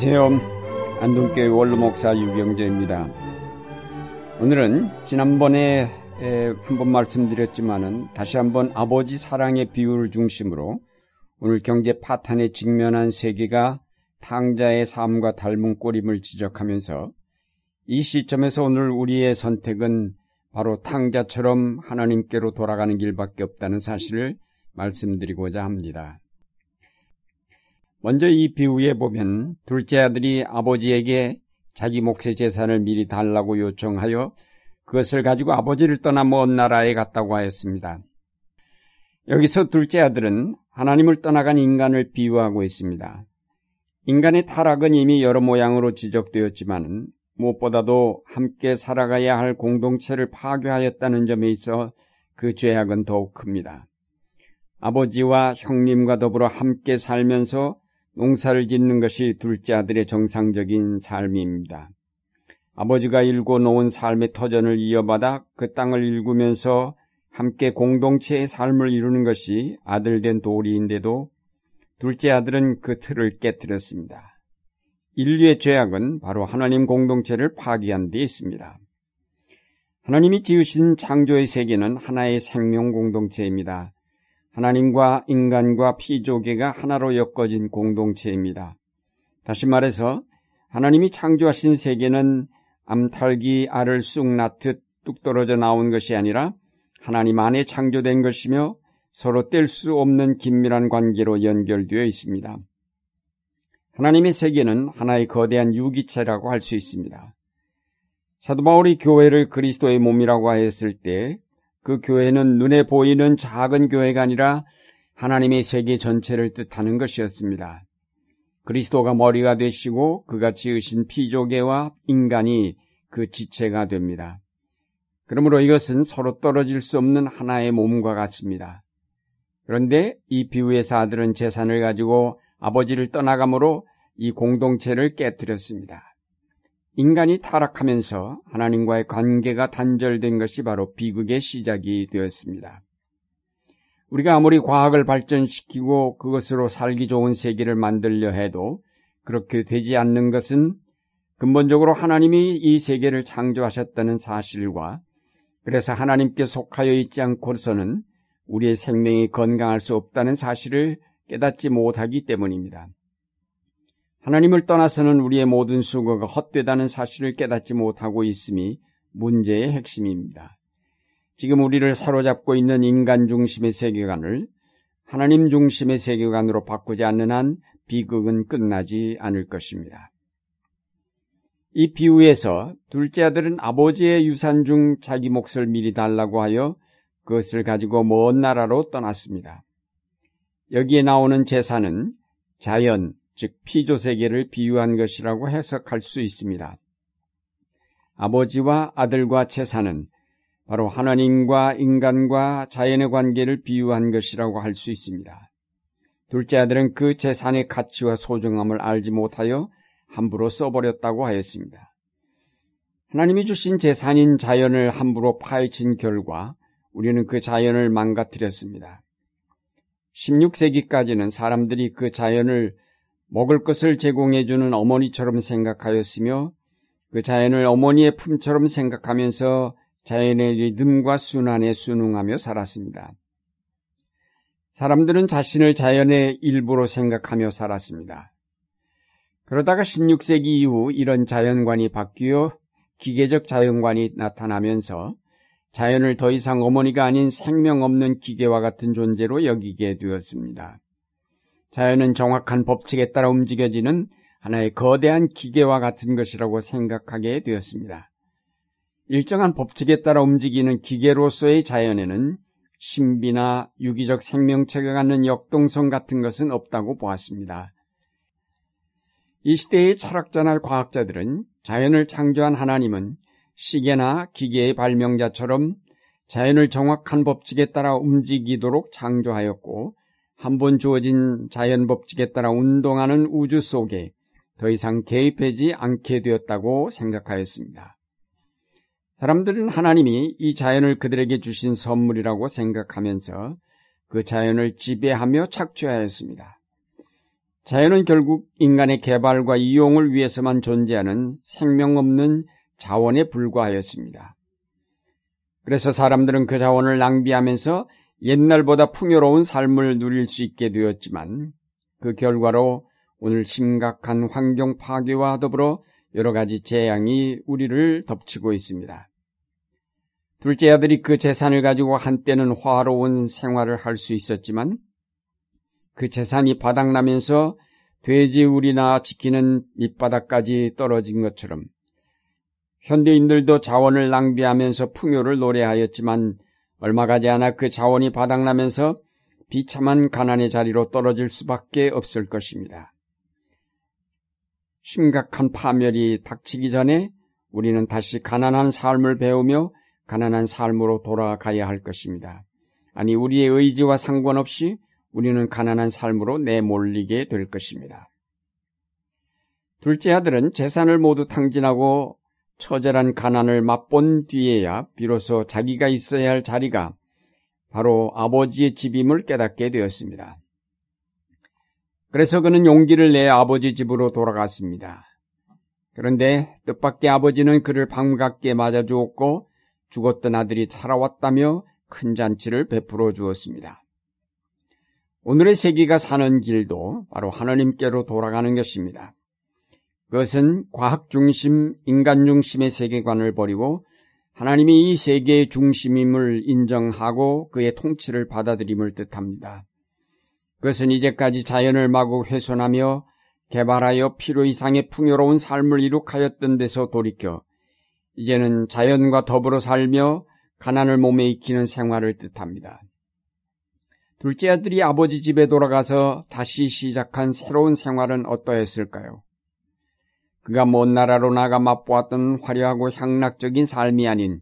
안녕하세요. 안동교회 원로목사 유경재입니다. 오늘은 지난번에 한번 말씀드렸지만은 다시 한번 아버지 사랑의 비유를 중심으로 오늘 경제 파탄에 직면한 세계가 탕자의 삶과 닮은 꼴임을 지적하면서 이 시점에서 오늘 우리의 선택은 바로 탕자처럼 하나님께로 돌아가는 길밖에 없다는 사실을 말씀드리고자 합니다. 먼저 이 비유에 보면 둘째 아들이 아버지에게 자기 몫의 재산을 미리 달라고 요청하여 그것을 가지고 아버지를 떠나 먼 나라에 갔다고 하였습니다. 여기서 둘째 아들은 하나님을 떠나간 인간을 비유하고 있습니다. 인간의 타락은 이미 여러 모양으로 지적되었지만 무엇보다도 함께 살아가야 할 공동체를 파괴하였다는 점에 있어 그 죄악은 더욱 큽니다. 아버지와 형님과 더불어 함께 살면서 농사를 짓는 것이 둘째 아들의 정상적인 삶입니다. 아버지가 일궈 놓은 삶의 터전을 이어받아 그 땅을 일구면서 함께 공동체의 삶을 이루는 것이 아들 된 도리인데도 둘째 아들은 그 틀을 깨뜨렸습니다. 인류의 죄악은 바로 하나님 공동체를 파기한 데 있습니다. 하나님이 지으신 창조의 세계는 하나의 생명 공동체입니다. 하나님과 인간과 피조계가 하나로 엮어진 공동체입니다. 다시 말해서 하나님이 창조하신 세계는 암탉이 알을 쑥 낳듯 뚝 떨어져 나온 것이 아니라 하나님 안에 창조된 것이며 서로 뗄 수 없는 긴밀한 관계로 연결되어 있습니다. 하나님의 세계는 하나의 거대한 유기체라고 할 수 있습니다. 사도 바울이 교회를 그리스도의 몸이라고 하였을 때 그 교회는 눈에 보이는 작은 교회가 아니라 하나님의 세계 전체를 뜻하는 것이었습니다. 그리스도가 머리가 되시고 그가 지으신 피조계와 인간이 그 지체가 됩니다. 그러므로 이것은 서로 떨어질 수 없는 하나의 몸과 같습니다. 그런데 이 비유의 사들은 재산을 가지고 아버지를 떠나감으로 이 공동체를 깨뜨렸습니다. 인간이 타락하면서 하나님과의 관계가 단절된 것이 바로 비극의 시작이 되었습니다. 우리가 아무리 과학을 발전시키고 그것으로 살기 좋은 세계를 만들려 해도 그렇게 되지 않는 것은 근본적으로 하나님이 이 세계를 창조하셨다는 사실과 그래서 하나님께 속하여 있지 않고서는 우리의 생명이 건강할 수 없다는 사실을 깨닫지 못하기 때문입니다. 하나님을 떠나서는 우리의 모든 수고가 헛되다는 사실을 깨닫지 못하고 있음이 문제의 핵심입니다. 지금 우리를 사로잡고 있는 인간 중심의 세계관을 하나님 중심의 세계관으로 바꾸지 않는 한 비극은 끝나지 않을 것입니다. 이 비유에서 둘째 아들은 아버지의 유산 중 자기 몫을 미리 달라고 하여 그것을 가지고 먼 나라로 떠났습니다. 여기에 나오는 재산은 자연, 즉 피조 세계를 비유한 것이라고 해석할 수 있습니다. 아버지와 아들과 재산은 바로 하나님과 인간과 자연의 관계를 비유한 것이라고 할 수 있습니다. 둘째 아들은 그 재산의 가치와 소중함을 알지 못하여 함부로 써버렸다고 하였습니다. 하나님이 주신 재산인 자연을 함부로 파헤친 결과 우리는 그 자연을 망가뜨렸습니다. 16세기까지는 사람들이 그 자연을 먹을 것을 제공해주는 어머니처럼 생각하였으며 그 자연을 어머니의 품처럼 생각하면서 자연의 리듬과 순환에 순응하며 살았습니다. 사람들은 자신을 자연의 일부로 생각하며 살았습니다. 그러다가 16세기 이후 이런 자연관이 바뀌어 기계적 자연관이 나타나면서 자연을 더 이상 어머니가 아닌 생명 없는 기계와 같은 존재로 여기게 되었습니다. 자연은 정확한 법칙에 따라 움직여지는 하나의 거대한 기계와 같은 것이라고 생각하게 되었습니다. 일정한 법칙에 따라 움직이는 기계로서의 자연에는 신비나 유기적 생명체가 갖는 역동성 같은 것은 없다고 보았습니다. 이 시대의 철학자나 과학자들은 자연을 창조한 하나님은 시계나 기계의 발명자처럼 자연을 정확한 법칙에 따라 움직이도록 창조하였고 한 번 주어진 자연 법칙에 따라 운동하는 우주 속에 더 이상 개입하지 않게 되었다고 생각하였습니다. 사람들은 하나님이 이 자연을 그들에게 주신 선물이라고 생각하면서 그 자연을 지배하며 착취하였습니다. 자연은 결국 인간의 개발과 이용을 위해서만 존재하는 생명 없는 자원에 불과하였습니다. 그래서 사람들은 그 자원을 낭비하면서 옛날보다 풍요로운 삶을 누릴 수 있게 되었지만 그 결과로 오늘 심각한 환경 파괴와 더불어 여러 가지 재앙이 우리를 덮치고 있습니다. 둘째 아들이 그 재산을 가지고 한때는 화로운 생활을 할 수 있었지만 그 재산이 바닥나면서 돼지우리나 지키는 밑바닥까지 떨어진 것처럼 현대인들도 자원을 낭비하면서 풍요를 노래하였지만 얼마 가지 않아 그 자원이 바닥나면서 비참한 가난의 자리로 떨어질 수밖에 없을 것입니다. 심각한 파멸이 닥치기 전에 우리는 다시 가난한 삶을 배우며 가난한 삶으로 돌아가야 할 것입니다. 아니, 우리의 의지와 상관없이 우리는 가난한 삶으로 내몰리게 될 것입니다. 둘째 아들은 재산을 모두 탕진하고 처절한 가난을 맛본 뒤에야 비로소 자기가 있어야 할 자리가 바로 아버지의 집임을 깨닫게 되었습니다. 그래서 그는 용기를 내 아버지 집으로 돌아갔습니다. 그런데 뜻밖의 아버지는 그를 반갑게 맞아주었고 죽었던 아들이 살아왔다며 큰 잔치를 베풀어 주었습니다. 오늘의 세계가 사는 길도 바로 하나님께로 돌아가는 것입니다. 그것은 과학 중심, 인간 중심의 세계관을 버리고 하나님이 이 세계의 중심임을 인정하고 그의 통치를 받아들임을 뜻합니다. 그것은 이제까지 자연을 마구 훼손하며 개발하여 필요 이상의 풍요로운 삶을 이룩하였던 데서 돌이켜 이제는 자연과 더불어 살며 가난을 몸에 익히는 생활을 뜻합니다. 둘째 아들이 아버지 집에 돌아가서 다시 시작한 새로운 생활은 어떠했을까요? 그가 먼 나라로 나가 맛보았던 화려하고 향락적인 삶이 아닌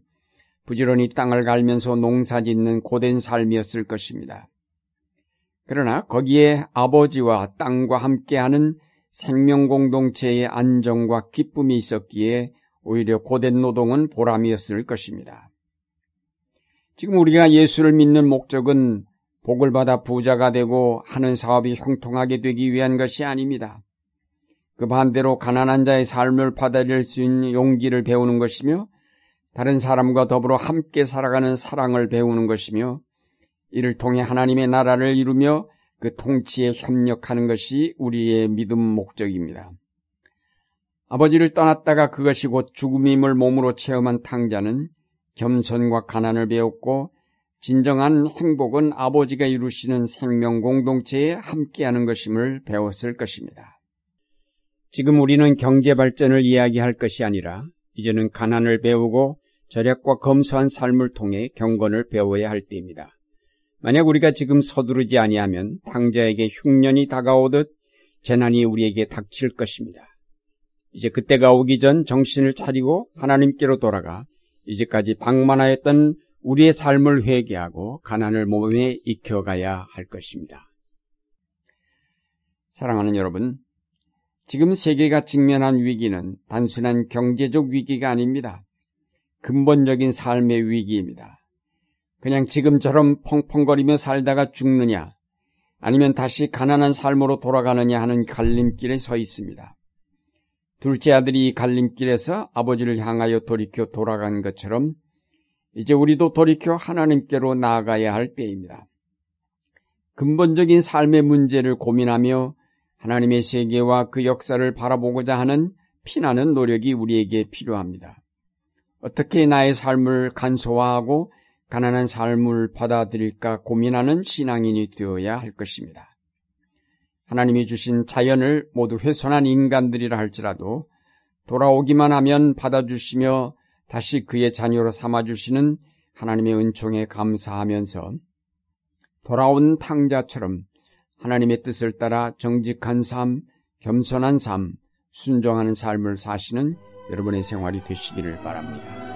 부지런히 땅을 갈면서 농사 짓는 고된 삶이었을 것입니다. 그러나 거기에 아버지와 땅과 함께하는 생명 공동체의 안정과 기쁨이 있었기에 오히려 고된 노동은 보람이었을 것입니다. 지금 우리가 예수를 믿는 목적은 복을 받아 부자가 되고 하는 사업이 형통하게 되기 위한 것이 아닙니다. 그 반대로 가난한 자의 삶을 받아들일 수 있는 용기를 배우는 것이며 다른 사람과 더불어 함께 살아가는 사랑을 배우는 것이며 이를 통해 하나님의 나라를 이루며 그 통치에 협력하는 것이 우리의 믿음 목적입니다. 아버지를 떠났다가 그것이 곧 죽음임을 몸으로 체험한 탕자는 겸손과 가난을 배웠고 진정한 행복은 아버지가 이루시는 생명 공동체에 함께하는 것임을 배웠을 것입니다. 지금 우리는 경제 발전을 이야기할 것이 아니라 이제는 가난을 배우고 절약과 검소한 삶을 통해 경건을 배워야 할 때입니다. 만약 우리가 지금 서두르지 아니하면 황자에게 흉년이 다가오듯 재난이 우리에게 닥칠 것입니다. 이제 그때가 오기 전 정신을 차리고 하나님께로 돌아가 이제까지 방만하였던 우리의 삶을 회개하고 가난을 몸에 익혀가야 할 것입니다. 사랑하는 여러분, 지금 세계가 직면한 위기는 단순한 경제적 위기가 아닙니다. 근본적인 삶의 위기입니다. 그냥 지금처럼 펑펑거리며 살다가 죽느냐, 아니면 다시 가난한 삶으로 돌아가느냐 하는 갈림길에 서 있습니다. 둘째 아들이 갈림길에서 아버지를 향하여 돌이켜 돌아간 것처럼 이제 우리도 돌이켜 하나님께로 나아가야 할 때입니다. 근본적인 삶의 문제를 고민하며 하나님의 세계와 그 역사를 바라보고자 하는 피나는 노력이 우리에게 필요합니다. 어떻게 나의 삶을 간소화하고 가난한 삶을 받아들일까 고민하는 신앙인이 되어야 할 것입니다. 하나님이 주신 자연을 모두 훼손한 인간들이라 할지라도 돌아오기만 하면 받아주시며 다시 그의 자녀로 삼아주시는 하나님의 은총에 감사하면서 돌아온 탕자처럼 하나님의 뜻을 따라 정직한 삶, 겸손한 삶, 순종하는 삶을 사시는 여러분의 생활이 되시기를 바랍니다.